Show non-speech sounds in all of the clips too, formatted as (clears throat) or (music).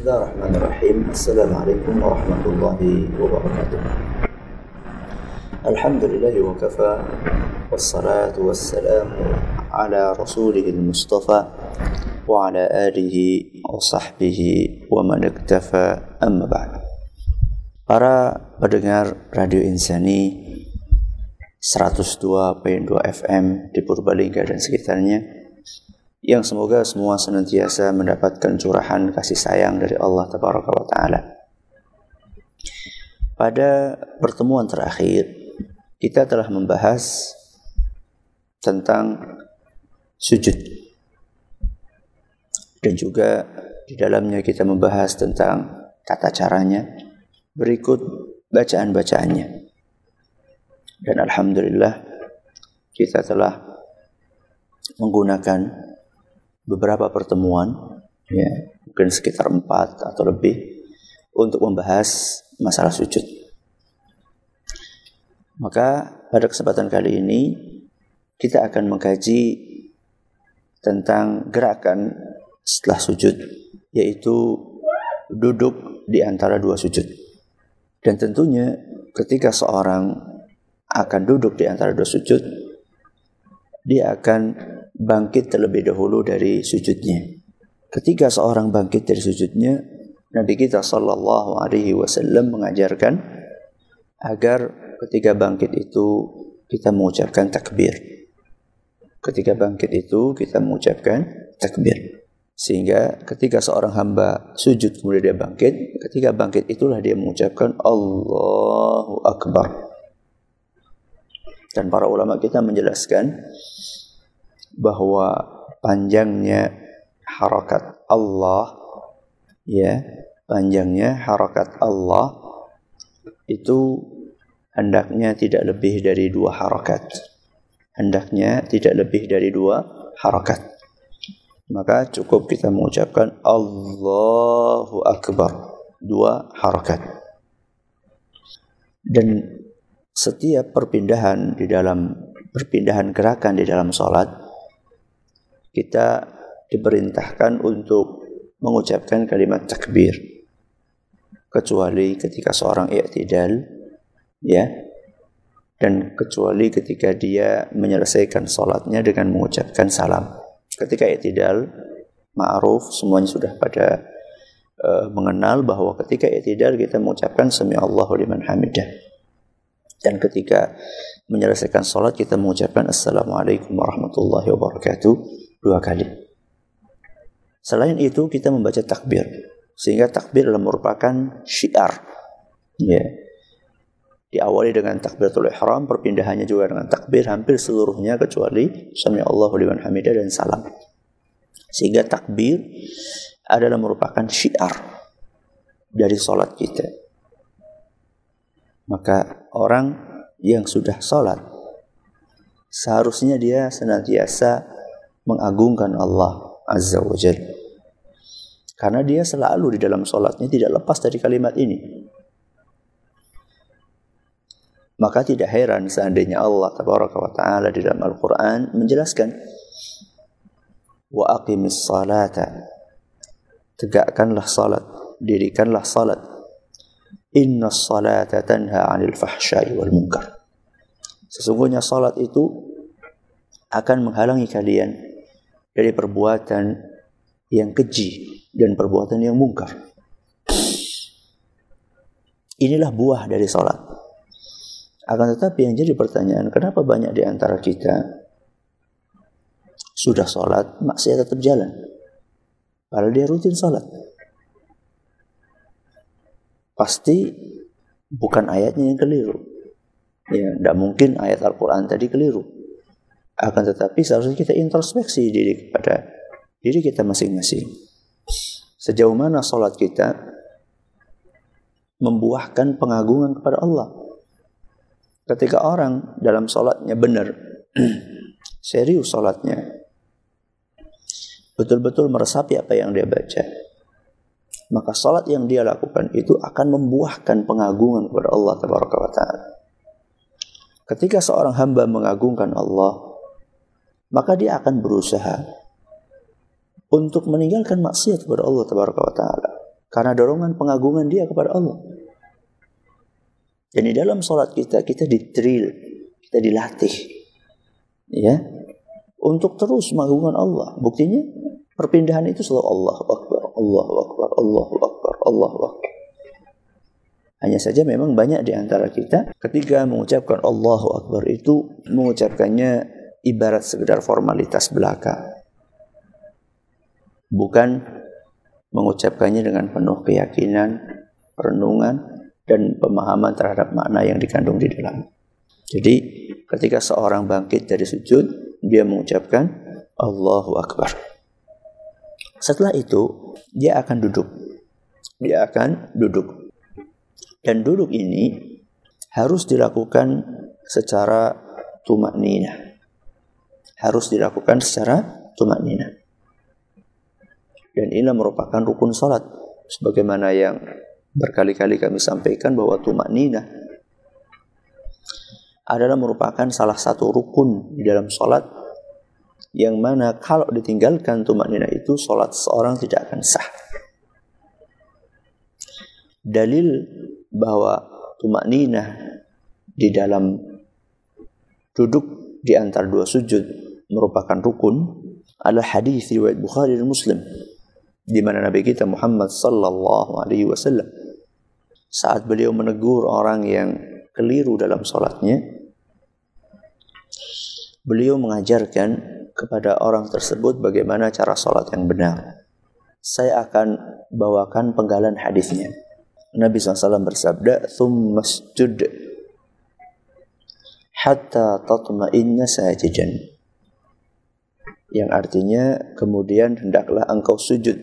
بسم الله الرحمن الرحيم السلام عليكم ورحمة الله وبركاته الحمد لله وكفى والصلاة والسلام على رسوله المصطفى وعلى آله وصحبه ومن اكتفى أما بعد Para pendengar Radio Insani 102.2 FM di Purbalingga dan sekitarnya yang semoga semua senantiasa mendapatkan curahan kasih sayang dari Allah wa taala. Pada pertemuan terakhir kita telah membahas tentang sujud dan juga di dalamnya kita membahas tentang tata caranya Berikut bacaan-bacaannya. Dan Alhamdulillah kita telah menggunakan beberapa pertemuan, ya, mungkin sekitar empat atau lebih, untuk membahas masalah sujud. Maka pada kesempatan kali ini kita akan mengkaji tentang gerakan setelah sujud, yaitu duduk di antara dua sujud. Dan tentunya ketika seorang akan duduk di antara dua sujud, dia akan bangkit terlebih dahulu dari sujudnya. Ketika seorang bangkit dari sujudnya, Nabi kita Shallallahu Alaihi Wasallam mengajarkan agar ketika bangkit itu kita mengucapkan takbir. Ketika bangkit itu kita mengucapkan takbir. Sehingga ketika seorang hamba sujud kemudian dia bangkit, ketika bangkit itulah dia mengucapkan Allahu Akbar. Dan para ulama kita menjelaskan bahwa panjangnya harakat Allah ya, panjangnya harakat Allah itu hendaknya tidak lebih dari dua harakat. Hendaknya tidak lebih dari dua harakat maka cukup kita mengucapkan Allahu Akbar dua harakat dan setiap perpindahan di dalam perpindahan gerakan di dalam sholat kita diperintahkan untuk mengucapkan kalimat takbir. Kecuali ketika seorang i'tidal ya. Dan kecuali ketika dia menyelesaikan sholatnya dengan mengucapkan salam. Ketika i'tidal ma'ruf semuanya sudah pada uh, mengenal bahwa ketika i'tidal kita mengucapkan sami Allahu liman hamidah. Dan ketika menyelesaikan salat kita mengucapkan assalamualaikum warahmatullahi wabarakatuh dua kali. Selain itu kita membaca takbir sehingga takbir adalah merupakan syiar. Ya. Diawali dengan takbiratul ihram, perpindahannya juga dengan takbir hampir seluruhnya kecuali sami Allahu liman hamidah dan salam. Sehingga takbir adalah merupakan syiar dari sholat kita. Maka orang yang sudah sholat seharusnya dia senantiasa mengagungkan Allah Azza wa Jal. Karena dia selalu di dalam sholatnya tidak lepas dari kalimat ini. Maka tidak heran seandainya Allah tabaraka wa taala di dalam Al-Qur'an menjelaskan wa aqimis salata. Tegakkanlah salat dirikanlah salat. Inna salata tanha 'anil fahsya'i wal munkar. Sesungguhnya salat itu akan menghalangi kalian dari perbuatan yang keji dan perbuatan yang mungkar inilah buah dari salat akan tetapi yang jadi pertanyaan, kenapa banyak di antara kita sudah sholat, maksiat tetap jalan? Padahal dia rutin sholat. Pasti bukan ayatnya yang keliru. Ya, tidak mungkin ayat Al-Quran tadi keliru. Akan tetapi seharusnya kita introspeksi diri kepada diri kita masing-masing. Sejauh mana sholat kita membuahkan pengagungan kepada Allah ketika orang dalam sholatnya benar, (clears throat) serius sholatnya, betul-betul meresapi apa yang dia baca, maka sholat yang dia lakukan itu akan membuahkan pengagungan kepada Allah Taala. Ketika seorang hamba mengagungkan Allah, maka dia akan berusaha untuk meninggalkan maksiat kepada Allah Taala. Karena dorongan pengagungan dia kepada Allah. Dan di dalam sholat kita, kita ditril, kita dilatih. Ya, untuk terus mengagungkan Allah. Buktinya perpindahan itu selalu Allah Akbar, Allah Akbar, Allah Akbar, Allah Akbar. Hanya saja memang banyak di antara kita ketika mengucapkan Allahu Akbar itu mengucapkannya ibarat sekedar formalitas belaka. Bukan mengucapkannya dengan penuh keyakinan, perenungan, dan pemahaman terhadap makna yang dikandung di dalam. Jadi ketika seorang bangkit dari sujud, dia mengucapkan Allahu Akbar. Setelah itu, dia akan duduk. Dia akan duduk. Dan duduk ini harus dilakukan secara tumak nina. Harus dilakukan secara tumak nina. Dan ini merupakan rukun salat. Sebagaimana yang berkali-kali kami sampaikan bahwa tumak nina adalah merupakan salah satu rukun di dalam salat yang mana kalau ditinggalkan tumak nina itu salat seorang tidak akan sah. Dalil bahwa tumak ninah di dalam duduk di antara dua sujud merupakan rukun adalah hadis riwayat Bukhari dan Muslim di mana Nabi kita Muhammad sallallahu alaihi wasallam saat beliau menegur orang yang keliru dalam salatnya beliau mengajarkan kepada orang tersebut bagaimana cara salat yang benar saya akan bawakan penggalan hadisnya Nabi SAW bersabda, "Thumma sujud hatta tatma'inna sajidan." yang artinya kemudian hendaklah engkau sujud.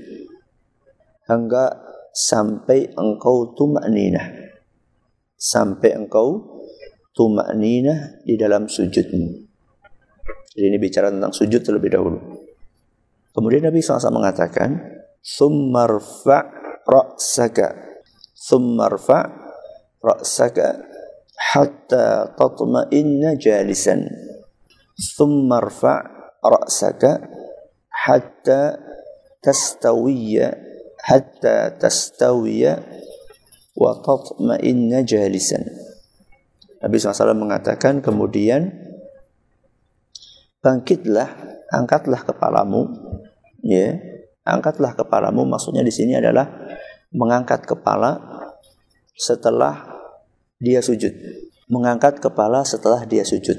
Hingga sampai engkau tumaninah sampai engkau tumaninah di dalam sujudmu. Jadi ini bicara tentang sujud terlebih dahulu. Kemudian Nabi SAW mengatakan summarfa ra'saka. Summarfa ra'saka hatta tatma'inna jalisan. Summarfa ra'saka hatta tastawiya hatta tastawiya wa tatma'inna jalisan. Nabi SAW mengatakan kemudian bangkitlah, angkatlah kepalamu, ya, angkatlah kepalamu. Maksudnya di sini adalah mengangkat kepala setelah dia sujud, mengangkat kepala setelah dia sujud.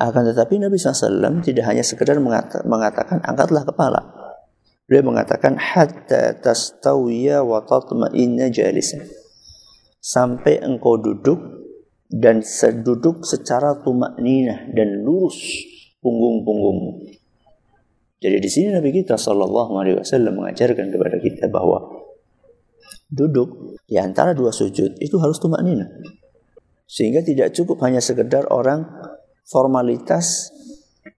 Akan tetapi Nabi SAW tidak hanya sekedar mengatakan angkatlah kepala. Beliau mengatakan hatta tastawiya wa tatma'inna jalisan. Sampai engkau duduk dan seduduk secara tumak ninah dan lurus punggung-punggungmu. Jadi di sini Nabi kita Shallallahu Alaihi Wasallam mengajarkan kepada kita bahwa duduk di antara dua sujud itu harus tumak nina. Sehingga tidak cukup hanya sekedar orang formalitas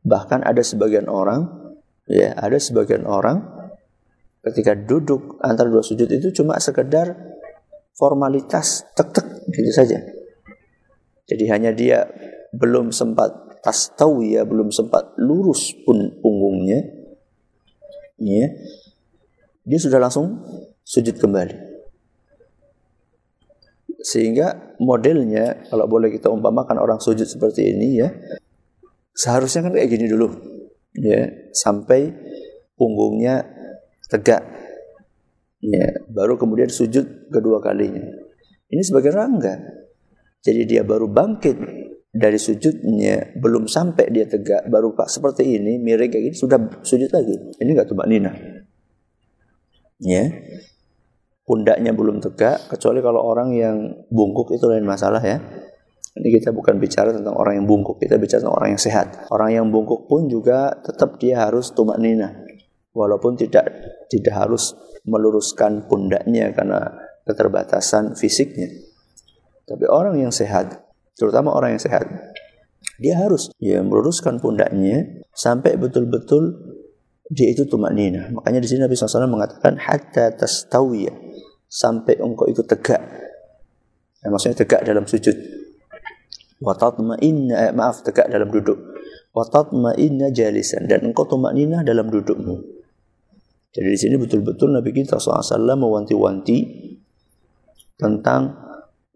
bahkan ada sebagian orang ya ada sebagian orang ketika duduk antara dua sujud itu cuma sekedar formalitas tek-tek gitu saja. Jadi hanya dia belum sempat tas tahu ya belum sempat lurus pun punggungnya ya dia sudah langsung sujud kembali sehingga modelnya kalau boleh kita umpamakan orang sujud seperti ini ya seharusnya kan kayak gini dulu ya sampai punggungnya tegak ya baru kemudian sujud kedua kalinya. Ini sebagai rangga. Jadi dia baru bangkit dari sujudnya belum sampai dia tegak baru pak seperti ini miring kayak gini sudah sujud lagi. Ini enggak tuh mbak Nina? Ya pundaknya belum tegak kecuali kalau orang yang bungkuk itu lain masalah ya. Ini kita bukan bicara tentang orang yang bungkuk, kita bicara tentang orang yang sehat. Orang yang bungkuk pun juga tetap dia harus tumak nina. Walaupun tidak tidak harus meluruskan pundaknya karena keterbatasan fisiknya. Tapi orang yang sehat, terutama orang yang sehat, dia harus ya meluruskan pundaknya sampai betul-betul dia itu tumak nina. Makanya di sini Nabi SAW mengatakan hatta tastawiyah sampai engkau itu tegak. Ya, maksudnya tegak dalam sujud. Wa tatma'inna eh, maaf tegak dalam duduk. Wa tatma'inna jalisan dan engkau tumakninah dalam dudukmu. Jadi di sini betul-betul Nabi kita SAW mewanti-wanti tentang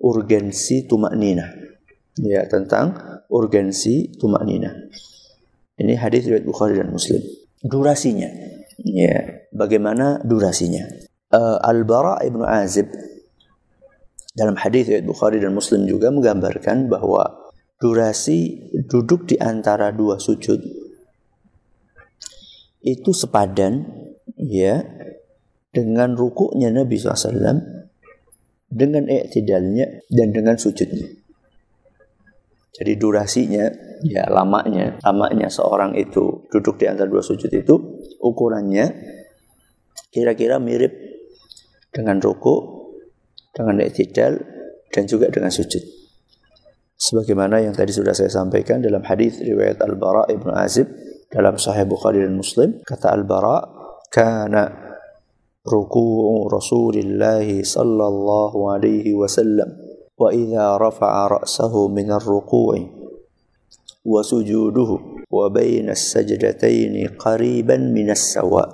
urgensi tumak nina. Ya, tentang urgensi tumak nina. Ini hadis riwayat Bukhari dan Muslim. Durasinya. Ya, bagaimana durasinya? Uh, Al-Bara ibnu Azib dalam hadis riwayat Bukhari dan Muslim juga menggambarkan bahwa durasi duduk di antara dua sujud itu sepadan ya dengan rukuknya Nabi SAW dengan i'tidalnya dan dengan sujudnya. Jadi durasinya ya lamanya, lamanya seorang itu duduk di antara dua sujud itu ukurannya kira-kira mirip dengan ruku, dengan i'tidal dan juga dengan sujud. Sebagaimana yang tadi sudah saya sampaikan dalam hadis riwayat Al-Bara ibnu Azib dalam Sahih Bukhari dan Muslim, kata Al-Bara, karena ruku' Rasulillah sallallahu alaihi wasallam wa idza rafa'a ra'sahu min ar-ruku'i wa sujuduhu wa baina sajdataini qariban min as-sawa."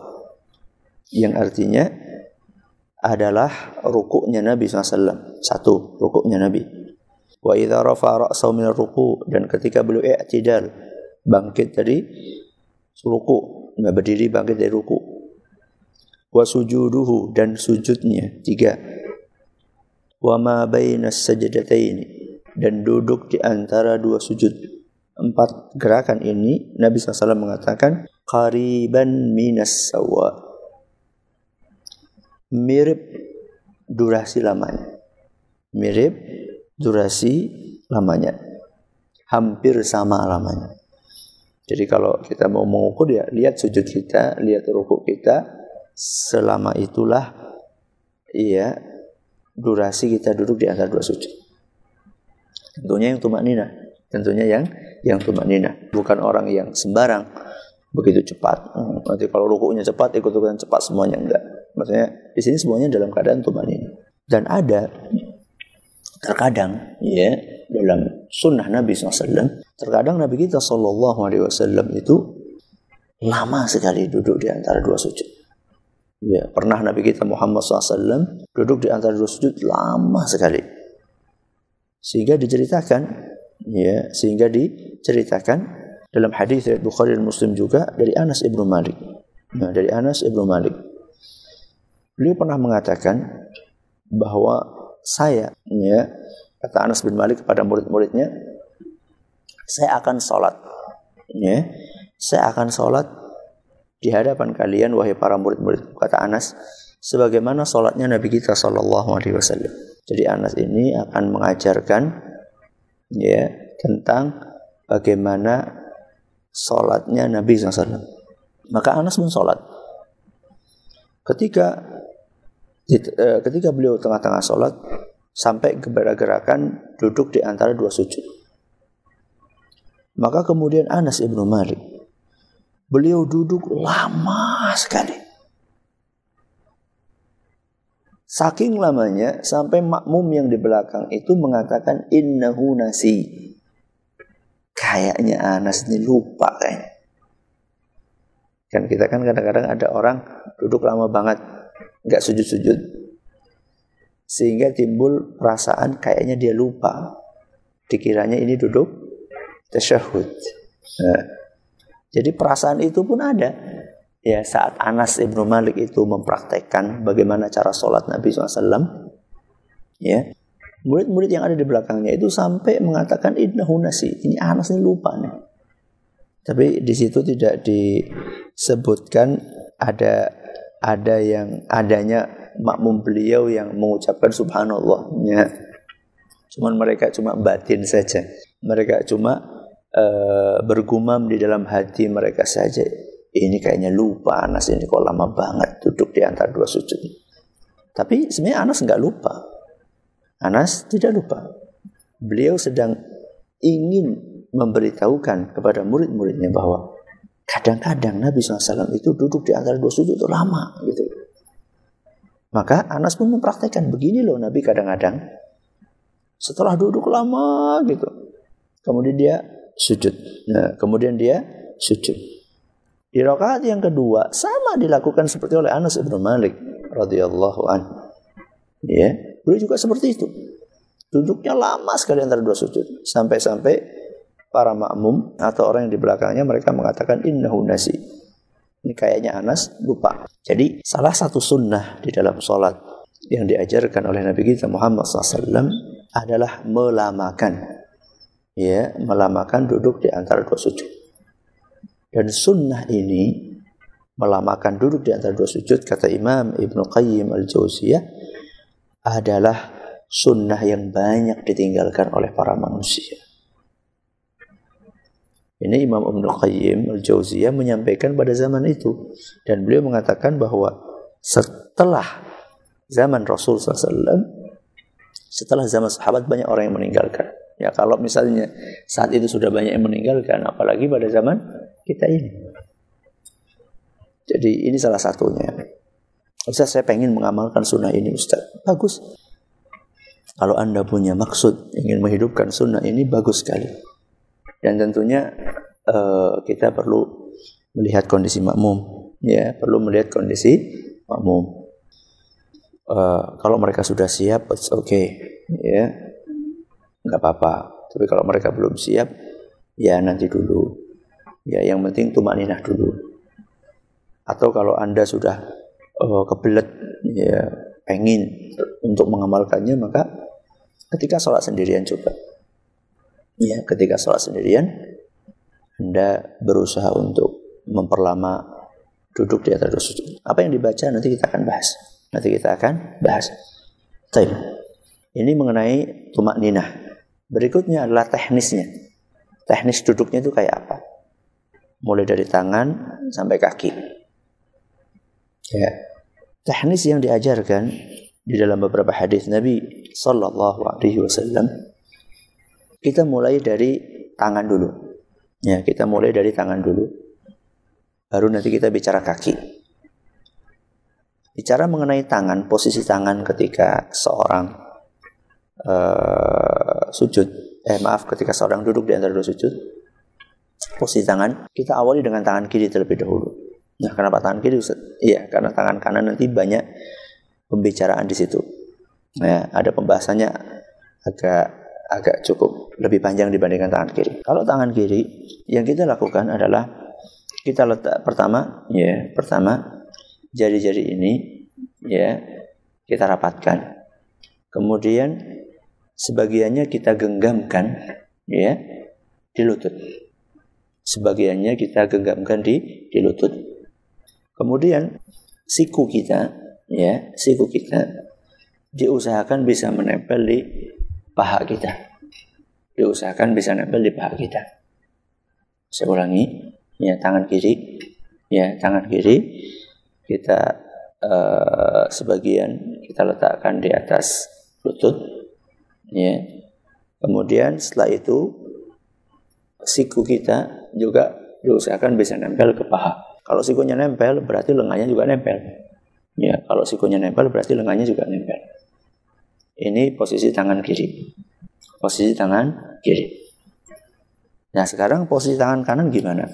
Yang artinya adalah rukuknya Nabi SAW. Satu, rukuknya Nabi. Wa idza rafa ra'sahu min ruku dan ketika beliau i'tidal bangkit dari ruku, nggak berdiri bangkit dari ruku wa sujuduhu dan sujudnya tiga wa ma bainas sajdataini dan duduk di antara dua sujud empat gerakan ini Nabi SAW mengatakan qariban minas sawa mirip durasi lamanya mirip durasi lamanya hampir sama lamanya jadi kalau kita mau mengukur ya lihat sujud kita lihat rukuk kita selama itulah iya durasi kita duduk di antara dua sujud. Tentunya yang tumak nina, tentunya yang yang tumak nina, bukan orang yang sembarang begitu cepat. Hmm, nanti kalau rukunya cepat ikut-ikutan cepat semuanya enggak. Maksudnya di sini semuanya dalam keadaan tumak nina. Dan ada terkadang ya dalam sunnah Nabi SAW terkadang Nabi kita SAW itu lama sekali duduk di antara dua sujud Ya, pernah Nabi kita Muhammad SAW duduk di antara dua sujud lama sekali. Sehingga diceritakan, ya, sehingga diceritakan dalam hadis riwayat Bukhari dan Muslim juga dari Anas ibnu Malik. Nah, dari Anas ibnu Malik. Beliau pernah mengatakan bahwa saya, ya, kata Anas bin Malik kepada murid-muridnya, saya akan sholat, ya, saya akan sholat di hadapan kalian wahai para murid-murid kata Anas sebagaimana sholatnya Nabi kita Shallallahu Alaihi Wasallam. Jadi Anas ini akan mengajarkan ya tentang bagaimana sholatnya Nabi SAW. Maka Anas pun sholat. Ketika ketika beliau tengah-tengah sholat sampai kepada gerakan duduk di antara dua sujud. Maka kemudian Anas ibnu Malik Beliau duduk lama sekali. Saking lamanya sampai makmum yang di belakang itu mengatakan innahu nasi. Kayaknya Anas ini lupa kayaknya. Kan kita kan kadang-kadang ada orang duduk lama banget, nggak sujud-sujud. Sehingga timbul perasaan kayaknya dia lupa. Dikiranya ini duduk tasyahud. Nah, jadi perasaan itu pun ada. Ya saat Anas ibnu Malik itu mempraktekkan bagaimana cara sholat Nabi SAW, ya murid-murid yang ada di belakangnya itu sampai mengatakan innahu nasi. Ini Anas ini lupa nih. Tapi di situ tidak disebutkan ada ada yang adanya makmum beliau yang mengucapkan subhanallah. Ya. Cuman mereka cuma batin saja. Mereka cuma uh, bergumam di dalam hati mereka saja. Ini kayaknya lupa Anas ini kok lama banget duduk di antara dua sujud. Tapi sebenarnya Anas nggak lupa. Anas tidak lupa. Beliau sedang ingin memberitahukan kepada murid-muridnya bahwa kadang-kadang Nabi SAW itu duduk di antara dua sujud itu lama gitu. Maka Anas pun mempraktekkan begini loh Nabi kadang-kadang setelah duduk lama gitu. Kemudian dia sujud. Nah, kemudian dia sujud. Di rakaat yang kedua sama dilakukan seperti oleh Anas bin Malik radhiyallahu an. Ya, beliau juga seperti itu. Duduknya lama sekali antara dua sujud sampai-sampai para makmum atau orang yang di belakangnya mereka mengatakan innahu nasi. Ini kayaknya Anas lupa. Jadi salah satu sunnah di dalam sholat yang diajarkan oleh Nabi kita Muhammad SAW adalah melamakan. Ya, melamakan duduk di antara dua sujud. Dan sunnah ini melamakan duduk di antara dua sujud kata Imam Ibnu Qayyim al-Jauziyah adalah sunnah yang banyak ditinggalkan oleh para manusia. Ini Imam Ibnu Qayyim al-Jauziyah menyampaikan pada zaman itu dan beliau mengatakan bahwa setelah zaman Rasul SAW setelah zaman sahabat banyak orang yang meninggalkan. Ya kalau misalnya saat itu sudah banyak yang meninggalkan, apalagi pada zaman kita ini. Jadi ini salah satunya. Ustaz saya pengen mengamalkan sunnah ini Ustaz. Bagus. Kalau Anda punya maksud ingin menghidupkan sunnah ini bagus sekali. Dan tentunya uh, kita perlu melihat kondisi makmum. Ya, perlu melihat kondisi makmum. Uh, kalau mereka sudah siap, oke, okay. ya, nggak apa-apa. Tapi kalau mereka belum siap, ya nanti dulu. Ya, yang penting tumak ninah dulu. Atau kalau Anda sudah uh, kebelet ya pengen untuk mengamalkannya maka ketika sholat sendirian coba. Ya, ketika sholat sendirian Anda berusaha untuk memperlama duduk di atas sujud. Apa yang dibaca nanti kita akan bahas. Nanti kita akan bahas. Taib. Ini mengenai tumak ninah. Berikutnya adalah teknisnya. Teknis duduknya itu kayak apa? mulai dari tangan sampai kaki. Ya. Teknis yang diajarkan di dalam beberapa hadis Nabi Sallallahu Alaihi Wasallam kita mulai dari tangan dulu. Ya, kita mulai dari tangan dulu. Baru nanti kita bicara kaki. Bicara mengenai tangan, posisi tangan ketika seorang uh, sujud, eh maaf, ketika seorang duduk di antara dua sujud, posisi tangan, kita awali dengan tangan kiri terlebih dahulu. Nah, kenapa tangan kiri? Iya, karena tangan kanan nanti banyak pembicaraan di situ. Nah, ada pembahasannya agak agak cukup lebih panjang dibandingkan tangan kiri. Kalau tangan kiri, yang kita lakukan adalah kita letak pertama, ya, pertama jari-jari ini ya kita rapatkan. Kemudian sebagiannya kita genggamkan ya di lutut. Sebagiannya kita genggamkan di di lutut. Kemudian siku kita, ya, siku kita diusahakan bisa menempel di paha kita. Diusahakan bisa nempel di paha kita. Saya ulangi, ya tangan kiri, ya tangan kiri kita uh, sebagian kita letakkan di atas lutut, ya. Kemudian setelah itu siku kita juga diusahakan bisa nempel ke paha. Kalau sikunya nempel, berarti lengannya juga nempel. Ya, kalau sikunya nempel, berarti lengannya juga nempel. Ini posisi tangan kiri. Posisi tangan kiri. Nah, sekarang posisi tangan kanan gimana?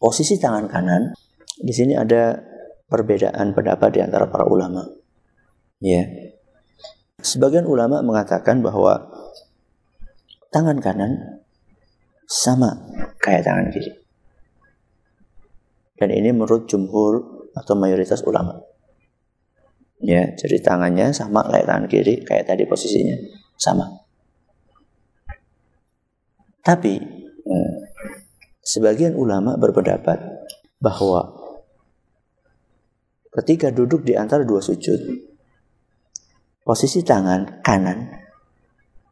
Posisi tangan kanan, di sini ada perbedaan pendapat di antara para ulama. Ya. Sebagian ulama mengatakan bahwa tangan kanan sama kayak tangan kiri. Dan ini menurut jumhur atau mayoritas ulama. Ya, jadi tangannya sama kayak tangan kiri, kayak tadi posisinya sama. Tapi eh, sebagian ulama berpendapat bahwa ketika duduk di antara dua sujud, posisi tangan kanan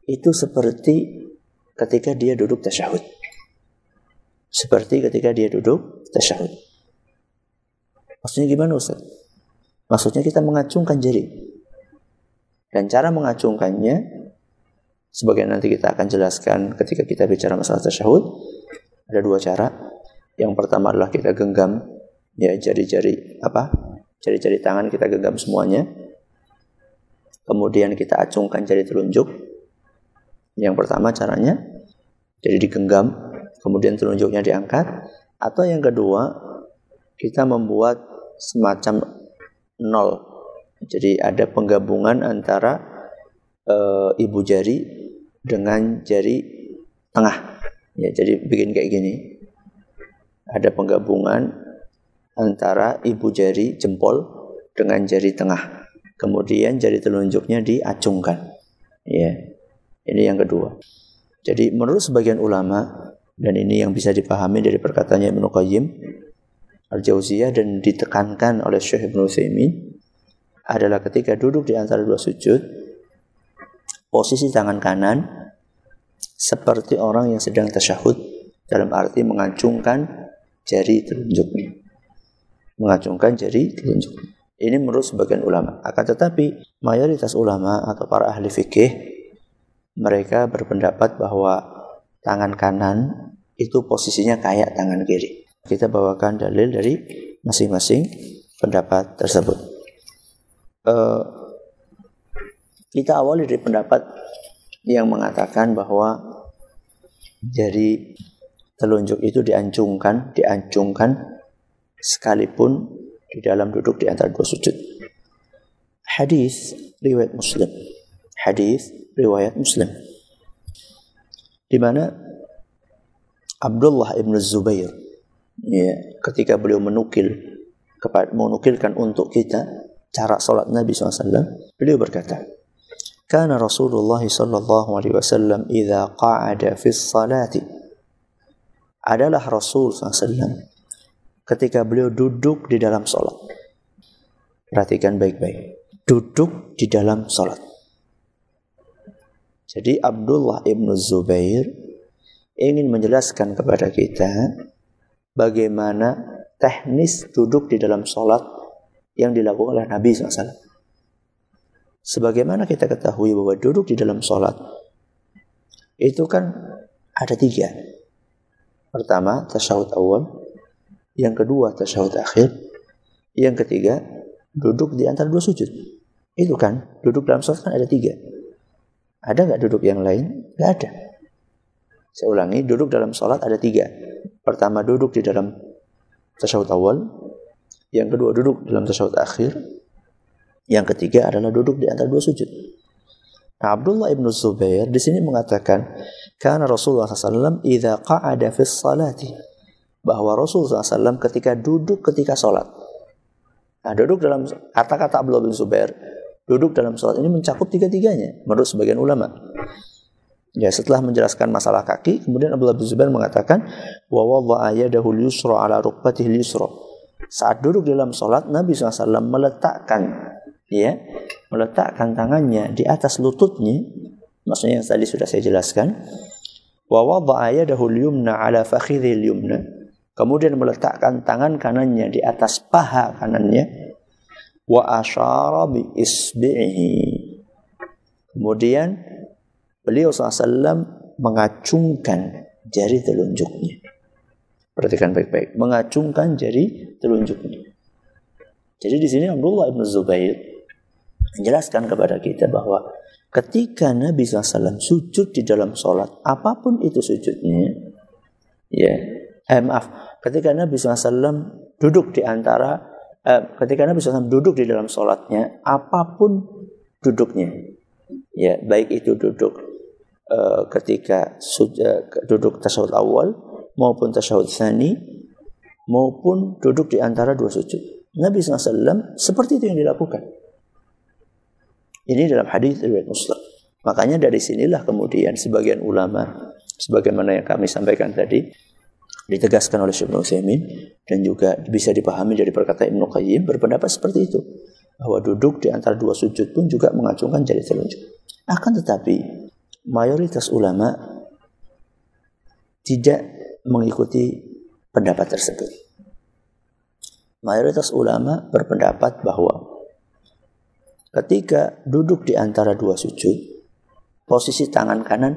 itu seperti ketika dia duduk tasyahud. Seperti ketika dia duduk tasyahud. Maksudnya gimana Ustaz? Maksudnya kita mengacungkan jari. Dan cara mengacungkannya sebagai nanti kita akan jelaskan ketika kita bicara masalah tasyahud ada dua cara. Yang pertama adalah kita genggam ya jari-jari apa? Jari-jari tangan kita genggam semuanya. Kemudian kita acungkan jari telunjuk yang pertama caranya jadi digenggam, kemudian telunjuknya diangkat. Atau yang kedua, kita membuat semacam nol. Jadi ada penggabungan antara e, ibu jari dengan jari tengah. Ya, jadi bikin kayak gini. Ada penggabungan antara ibu jari jempol dengan jari tengah. Kemudian jari telunjuknya diacungkan. Ya. Ini yang kedua. Jadi menurut sebagian ulama dan ini yang bisa dipahami dari perkataannya Ibnu Qayyim Al-Jauziyah dan ditekankan oleh Syekh Ibnu Utsaimin adalah ketika duduk di antara dua sujud posisi tangan kanan seperti orang yang sedang tasyahud dalam arti mengacungkan jari telunjuknya. Mengacungkan jari telunjuk ini menurut sebagian ulama. Akan tetapi mayoritas ulama atau para ahli fikih mereka berpendapat bahwa tangan kanan itu posisinya kayak tangan kiri kita bawakan dalil dari masing-masing pendapat tersebut. Uh, kita awali dari pendapat yang mengatakan bahwa jari telunjuk itu diancungkan, diancungkan sekalipun di dalam duduk di antara dua sujud. Hadis riwayat Muslim. Hadis riwayat Muslim. Di mana Abdullah ibn Zubair ya, ketika beliau menukil kepada menukilkan untuk kita cara salat Nabi SAW, beliau berkata, "Kana Rasulullah sallallahu alaihi wasallam idza qa'ada fi salati" adalah Rasul SAW ketika beliau duduk di dalam salat. Perhatikan baik-baik. Duduk di dalam salat. Jadi Abdullah ibnu Zubair ingin menjelaskan kepada kita bagaimana teknis duduk di dalam sholat yang dilakukan oleh Nabi SAW. Sebagaimana kita ketahui bahwa duduk di dalam sholat itu kan ada tiga. Pertama, tasyahud awal. Yang kedua, tasyahud akhir. Yang ketiga, duduk di antara dua sujud. Itu kan, duduk dalam sholat kan ada tiga. Ada nggak duduk yang lain? Nggak ada. Saya ulangi, duduk dalam sholat ada tiga. Pertama duduk di dalam tasyahud awal, yang kedua duduk dalam tasyahud akhir, yang ketiga adalah duduk di antara dua sujud. Nah, Abdullah ibnu Zubair di sini mengatakan, karena Rasulullah SAW idza qa'ada fi salati bahwa Rasulullah SAW ketika duduk ketika sholat. Nah, duduk dalam kata-kata Abdullah bin Zubair, duduk dalam sholat ini mencakup tiga-tiganya menurut sebagian ulama. Ya, setelah menjelaskan masalah kaki, kemudian Abdullah bin Zubair mengatakan, "Wa wadha'a yadahu yusra ala rukbatihi yusra." Saat duduk dalam salat, Nabi SAW meletakkan ya, meletakkan tangannya di atas lututnya, maksudnya yang tadi sudah saya jelaskan. Wa wadha'a yadahu yumna ala fakhidhi yumna. Kemudian meletakkan tangan kanannya di atas paha kanannya. Wa asyara bi isbi'ihi. Kemudian beliau SAW mengacungkan jari telunjuknya. Perhatikan baik-baik, mengacungkan jari telunjuknya. Jadi di sini Abdullah ibn Zubair menjelaskan kepada kita bahwa ketika Nabi SAW sujud di dalam sholat, apa pun itu sujudnya, ya, eh, maaf, ketika Nabi SAW duduk di antara, eh, ketika Nabi SAW duduk di dalam sholatnya, apa pun duduknya, ya, baik itu duduk Eh, ketika sudah duduk tasawuf awal maupun tasawuf tsani maupun duduk di antara dua sujud. Nabi SAW seperti itu yang dilakukan. Ini dalam hadis riwayat Muslim. Makanya dari sinilah kemudian sebagian ulama, sebagaimana yang kami sampaikan tadi, ditegaskan oleh Syekh Utsaimin dan juga bisa dipahami dari perkataan Ibnu Qayyim berpendapat seperti itu bahwa duduk di antara dua sujud pun juga mengacungkan jari telunjuk. Akan tetapi mayoritas ulama tidak mengikuti pendapat tersebut. Mayoritas ulama berpendapat bahwa ketika duduk di antara dua sujud, posisi tangan kanan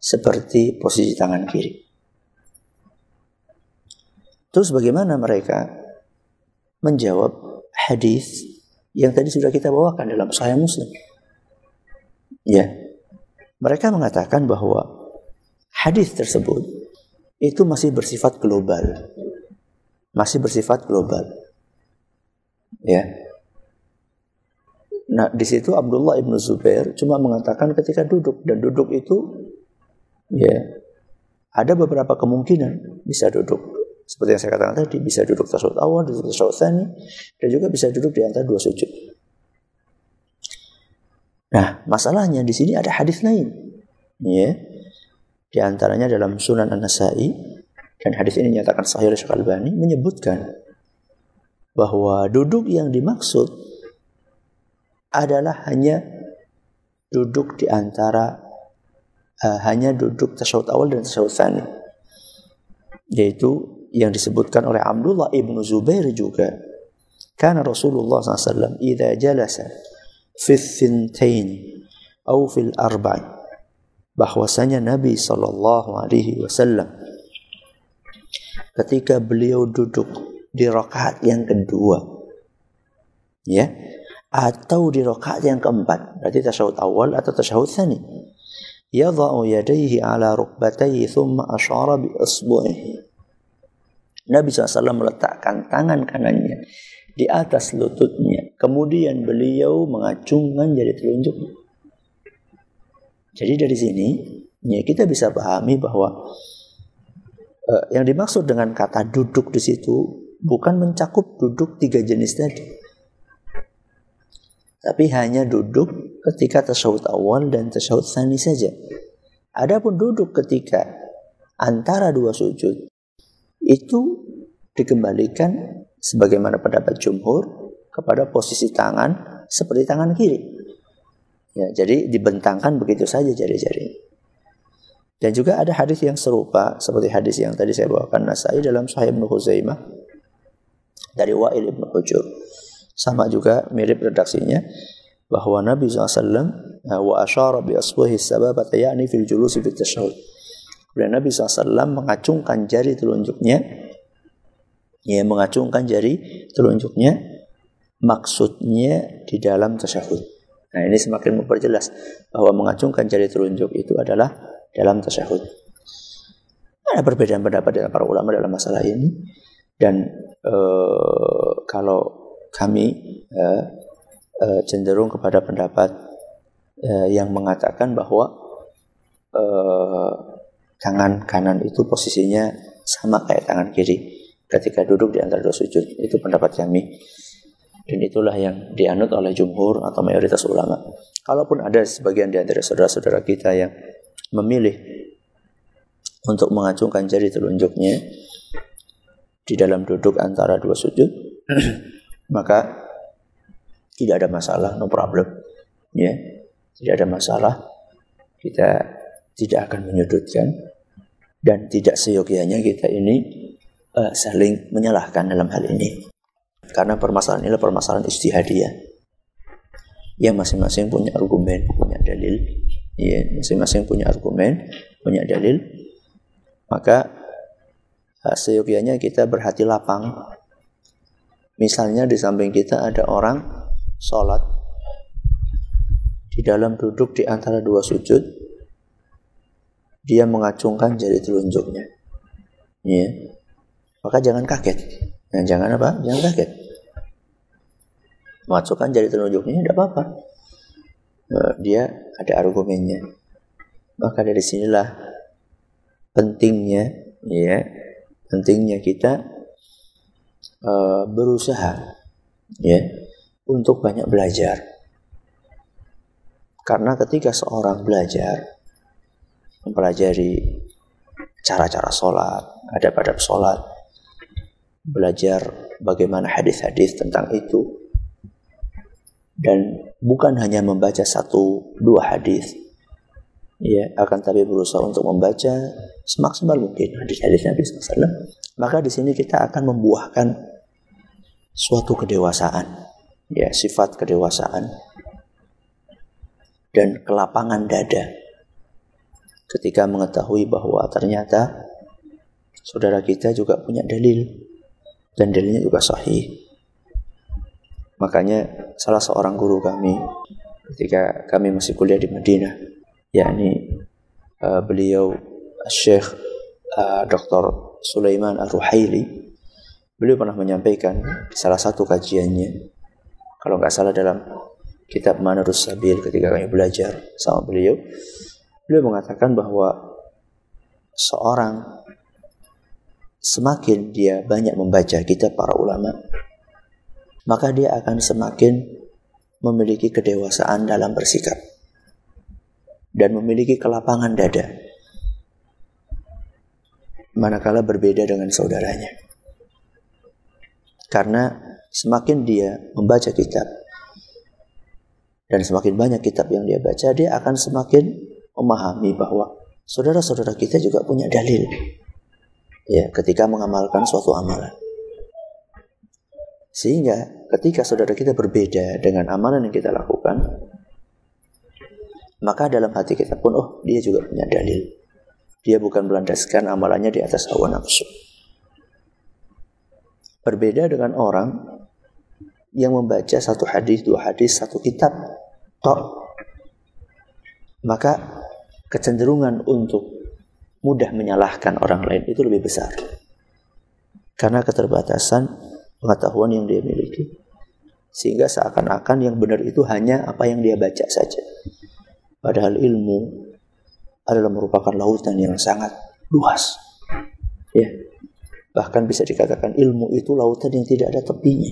seperti posisi tangan kiri. Terus bagaimana mereka menjawab hadis yang tadi sudah kita bawakan dalam Sahih Muslim? Ya. Mereka mengatakan bahwa hadis tersebut itu masih bersifat global. Masih bersifat global. Ya. Nah, di situ Abdullah ibnu Zubair cuma mengatakan ketika duduk dan duduk itu ya ada beberapa kemungkinan bisa duduk seperti yang saya katakan tadi bisa duduk tasawuf awal, duduk tasawuf tani, dan juga bisa duduk di antara dua sujud. Nah, masalahnya di sini ada hadis lain, ya, di antaranya dalam Sunan An-Nasai dan hadis ini nyatakan sahih oleh Syekh Albani menyebutkan bahwa duduk yang dimaksud adalah hanya duduk di antara uh, hanya duduk tasyahud awal dan tasyahud tsani. Yaitu yang disebutkan oleh Abdullah ibnu Zubair juga. Karena Rasulullah SAW idza jalasa fi thintain atau fil arba'i. Bahwasanya Nabi Sallallahu Alaihi Wasallam ketika beliau duduk di rakaat yang kedua ya atau di rakaat yang keempat berarti tasyahud awal atau tasyahud tsani yadha'u yadayhi ala rukbatayhi thumma asyara bi isbu'ihi Nabi SAW meletakkan tangan kanannya di atas lututnya. Kemudian beliau mengacungkan jari telunjuk. Jadi dari sini ya kita bisa pahami bahwa uh, yang dimaksud dengan kata duduk di situ bukan mencakup duduk tiga jenis tadi. Tapi hanya duduk ketika tasawuf awal dan tasawuf sani saja. Adapun duduk ketika antara dua sujud itu dikembalikan sebagaimana pendapat jumhur kepada posisi tangan seperti tangan kiri. Ya, jadi dibentangkan begitu saja jari-jari. Dan juga ada hadis yang serupa seperti hadis yang tadi saya bawakan Nasai dalam Sahih Ibnu Huzaimah dari Wa'il Ibnu Hujur. Sama juga mirip redaksinya bahwa Nabi SAW wa asyara bi asbuhi sababata yakni fil Nabi SAW mengacungkan jari telunjuknya ya mengacungkan jari telunjuknya maksudnya di dalam tasyahud. Nah, ini semakin memperjelas bahwa mengacungkan jari telunjuk itu adalah dalam tasyahud. Ada perbedaan pendapat dengan para ulama dalam masalah ini dan uh, kalau kami uh, uh, cenderung kepada pendapat yang mengatakan bahwa tangan kanan itu posisinya sama kayak tangan kiri ketika duduk di antara dua sujud. Itu pendapat kami. Dan itulah yang dianut oleh jumhur atau mayoritas ulama. Kalaupun ada sebagian di antara saudara-saudara kita yang memilih untuk mengacungkan jari telunjuknya di dalam duduk antara dua sujud, (clears throat) maka tidak ada masalah, no problem. Ya, tidak ada masalah. Kita tidak akan menyudutkan dan tidak seyogianya kita ini uh, saling menyalahkan dalam hal ini. Karena permasalahan ini adalah permasalahan istihadiyah. Yang masing-masing punya argumen, punya dalil. Ya, masing-masing punya argumen, punya dalil. Maka uh, seyogianya kita berhati lapang. Misalnya di samping kita ada orang sholat di dalam duduk di antara dua sujud, dia mengacungkan jari telunjuknya. Ya maka jangan kaget. Dan jangan apa? Jangan kaget. Masukkan jari telunjuknya tidak apa-apa. Eh, dia ada argumennya. Maka dari sinilah pentingnya, ya, pentingnya kita uh, berusaha, ya, untuk banyak belajar. Karena ketika seorang belajar, mempelajari cara-cara sholat, ada pada sholat, belajar bagaimana hadis-hadis tentang itu. Dan bukan hanya membaca satu dua hadis ya akan tapi berusaha untuk membaca semaksimal mungkin hadis-hadis Nabi SAW maka di sini kita akan membuahkan suatu kedewasaan ya sifat kedewasaan dan kelapangan dada ketika mengetahui bahwa ternyata saudara kita juga punya dalil dan dalilnya juga sahih. Makanya salah seorang guru kami ketika kami masih kuliah di Madinah, yakni uh, beliau Syekh uh, Dr. Sulaiman Ar-Ruhaili beliau pernah menyampaikan di salah satu kajiannya kalau nggak salah dalam kitab Manarus Sabil ketika kami belajar sama beliau beliau mengatakan bahwa seorang semakin dia banyak membaca kitab para ulama maka dia akan semakin memiliki kedewasaan dalam bersikap dan memiliki kelapangan dada manakala berbeda dengan saudaranya. Karena semakin dia membaca kitab dan semakin banyak kitab yang dia baca, dia akan semakin memahami bahwa saudara-saudara kita juga punya dalil ya ketika mengamalkan suatu amalan. Sehingga ketika saudara kita berbeda dengan amalan yang kita lakukan, maka dalam hati kita pun, oh dia juga punya dalil. Dia bukan melandaskan amalannya di atas hawa nafsu. Berbeda dengan orang yang membaca satu hadis, dua hadis, satu kitab, tok. Maka kecenderungan untuk mudah menyalahkan orang lain itu lebih besar. Karena keterbatasan pengetahuan yang dia miliki. Sehingga seakan-akan yang benar itu hanya apa yang dia baca saja. Padahal ilmu adalah merupakan lautan yang sangat luas. Ya. Bahkan bisa dikatakan ilmu itu lautan yang tidak ada tepinya.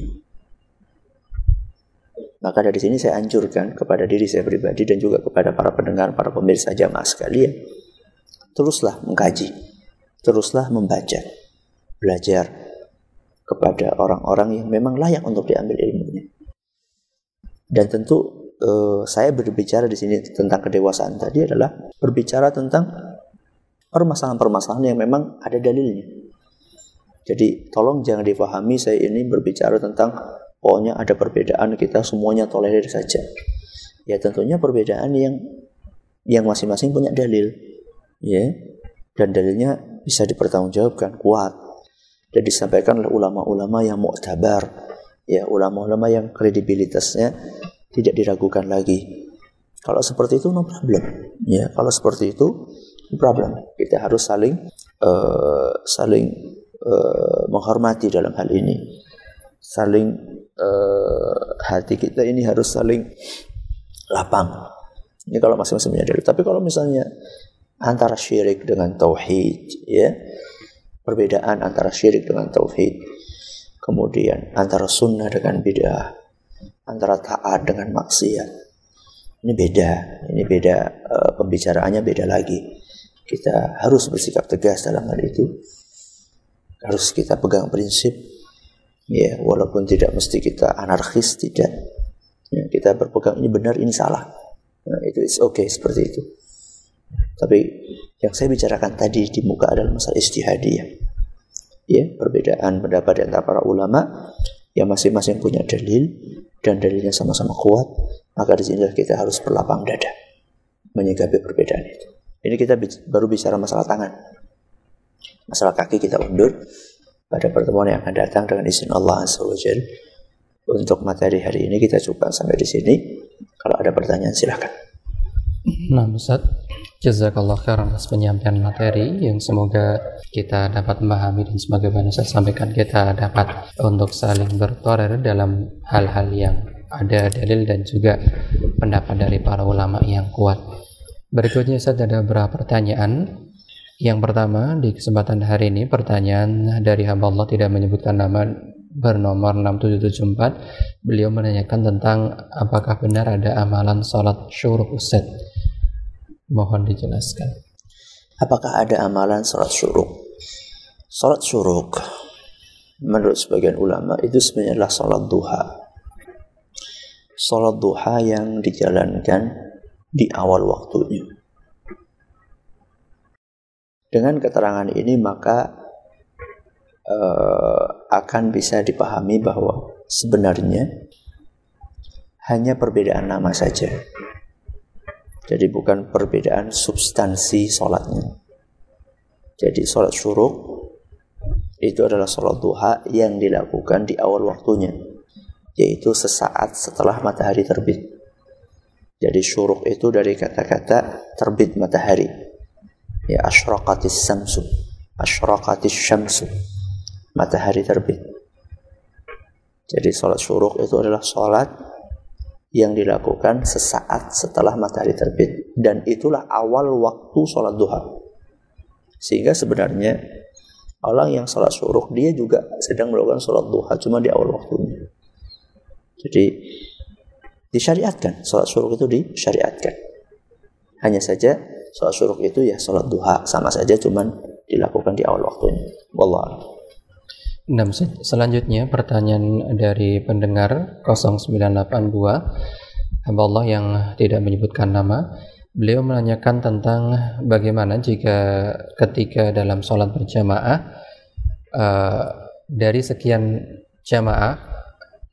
Maka dari sini saya anjurkan kepada diri saya pribadi dan juga kepada para pendengar, para pemirsa jamaah sekalian. Teruslah mengkaji, teruslah membaca, belajar kepada orang-orang yang memang layak untuk diambil ilmunya. Dan tentu uh, saya berbicara di sini tentang kedewasaan tadi adalah berbicara tentang permasalahan-permasalahan yang memang ada dalilnya. Jadi tolong jangan difahami saya ini berbicara tentang pokoknya ada perbedaan kita semuanya tolerir saja. Ya tentunya perbedaan yang yang masing-masing punya dalil, ya dan dalilnya bisa dipertanggungjawabkan kuat dan disampaikan oleh ulama-ulama yang mu'tabar, ya ulama-ulama yang kredibilitasnya tidak diragukan lagi. Kalau seperti itu no problem. Ya, kalau seperti itu no problem. Kita harus saling uh, saling uh, menghormati dalam hal ini. Saling uh, hati kita ini harus saling lapang. Ini kalau masing-masing menyadari. Tapi kalau misalnya antara syirik dengan tauhid, ya, perbedaan antara syirik dengan tauhid, kemudian antara sunnah dengan bid'ah, antara taat dengan maksiat. Ini beda, ini beda uh, pembicaraannya beda lagi. Kita harus bersikap tegas dalam hal itu. Harus kita pegang prinsip ya, walaupun tidak mesti kita anarkis tidak. Ya, kita berpegang ini benar, ini salah. Nah, itu is okay seperti itu. Tapi yang saya bicarakan tadi di muka adalah masalah istihadiyah. Ya, perbedaan pendapat antara para ulama yang masing-masing punya dalil dan dalilnya sama-sama kuat, maka di sini kita harus berlapang dada menyikapi perbedaan itu. Ini kita baru bicara masalah tangan. Masalah kaki kita undur pada pertemuan yang akan datang dengan izin Allah Azza Untuk materi hari ini kita coba sampai di sini. Kalau ada pertanyaan silahkan. Nah, Ustaz, jazakallah khairan atas penyampaian materi yang semoga kita dapat memahami dan sebagaimana saya sampaikan kita dapat untuk saling bertolerir dalam hal-hal yang ada dalil dan juga pendapat dari para ulama yang kuat. Berikutnya saya ada beberapa pertanyaan. Yang pertama di kesempatan hari ini pertanyaan dari hamba Allah tidak menyebutkan nama bernomor 6774 beliau menanyakan tentang apakah benar ada amalan sholat syuruk Ustaz mohon dijelaskan apakah ada amalan sholat syuruk Salat syuruk menurut sebagian ulama itu sebenarnya adalah salat duha. Salat duha yang dijalankan di awal waktunya. Dengan keterangan ini maka uh, akan bisa dipahami bahwa sebenarnya hanya perbedaan nama saja. Jadi bukan perbedaan substansi sholatnya. Jadi sholat syuruk itu adalah sholat duha yang dilakukan di awal waktunya yaitu sesaat setelah matahari terbit. Jadi syuruk itu dari kata-kata terbit matahari. Ya asyraqatis samsu asyraqatis syamsu. Matahari terbit. Jadi sholat syuruk itu adalah sholat yang dilakukan sesaat setelah matahari terbit. Dan itulah awal waktu sholat duha. Sehingga sebenarnya orang yang sholat syuruk dia juga sedang melakukan sholat duha cuma di awal waktunya. Jadi disyariatkan. Sholat syuruk itu disyariatkan. Hanya saja sholat syuruk itu ya sholat duha. Sama saja cuman dilakukan di awal waktunya. Wallah. Nah, selanjutnya pertanyaan dari pendengar 0982 hamba Allah yang tidak menyebutkan nama beliau menanyakan tentang bagaimana jika ketika dalam sholat berjamaah uh, dari sekian jamaah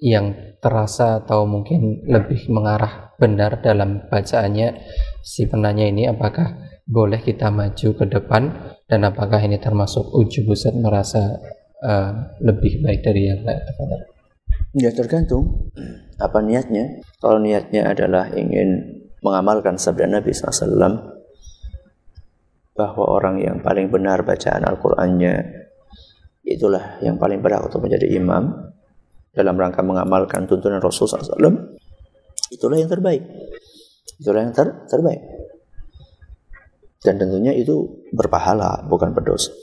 yang terasa atau mungkin lebih mengarah benar dalam bacaannya si penanya ini apakah boleh kita maju ke depan dan apakah ini termasuk uji buset merasa uh, lebih baik dari yang lain? Ya tergantung apa niatnya. Kalau niatnya adalah ingin mengamalkan sabda Nabi SAW bahwa orang yang paling benar bacaan Al-Qur'annya itulah yang paling berhak untuk menjadi imam dalam rangka mengamalkan tuntunan Rasul SAW itulah yang terbaik itulah yang ter terbaik dan tentunya itu berpahala bukan berdosa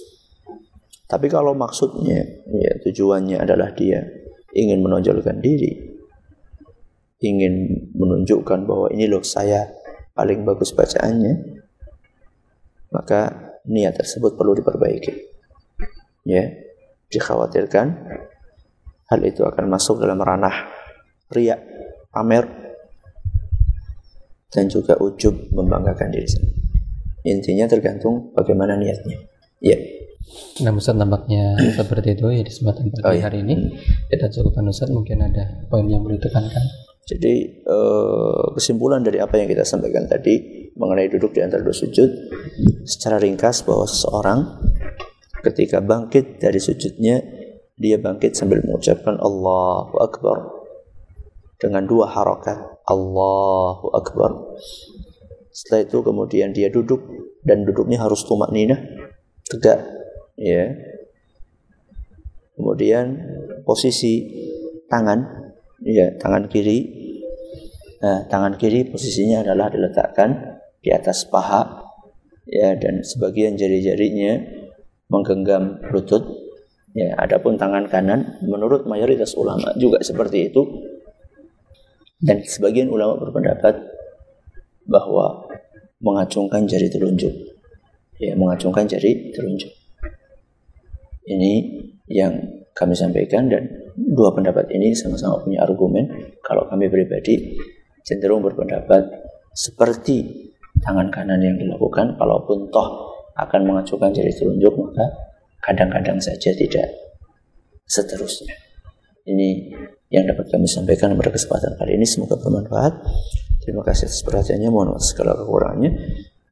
tapi kalau maksudnya ya tujuannya adalah dia ingin menonjolkan diri ingin menunjukkan bahwa ini loh saya paling bagus bacaannya maka niat tersebut perlu diperbaiki ya dikhawatirkan hal itu akan masuk dalam ranah riak pamer dan juga ujub membanggakan diri Intinya tergantung bagaimana niatnya. Ya. Nah Ustaz nampaknya (clears throat) seperti itu ya di kesempatan pagi oh, iya. hari ini kita cukupkan Ustaz mungkin ada poin yang perlu ditekankan. Jadi eh, kesimpulan dari apa yang kita sampaikan tadi mengenai duduk di antara dua sujud secara ringkas bahwa seseorang ketika bangkit dari sujudnya dia bangkit sambil mengucapkan Allahu Akbar dengan dua harokat Allahu Akbar setelah itu kemudian dia duduk dan duduknya harus tumak nina, tegak, ya. Kemudian posisi tangan, ya tangan kiri, nah, tangan kiri posisinya adalah diletakkan di atas paha, ya dan sebagian jari-jarinya menggenggam lutut. Ya, adapun tangan kanan menurut mayoritas ulama juga seperti itu. Dan sebagian ulama berpendapat bahwa mengacungkan jari telunjuk. Ya, mengacungkan jari telunjuk. Ini yang kami sampaikan dan dua pendapat ini sama-sama punya argumen. Kalau kami pribadi cenderung berpendapat seperti tangan kanan yang dilakukan, kalaupun toh akan mengacungkan jari telunjuk, maka kadang-kadang saja tidak seterusnya. Ini yang dapat kami sampaikan pada kesempatan kali ini. Semoga bermanfaat. Terima kasih atas perhatiannya. Mohon maaf segala kekurangannya.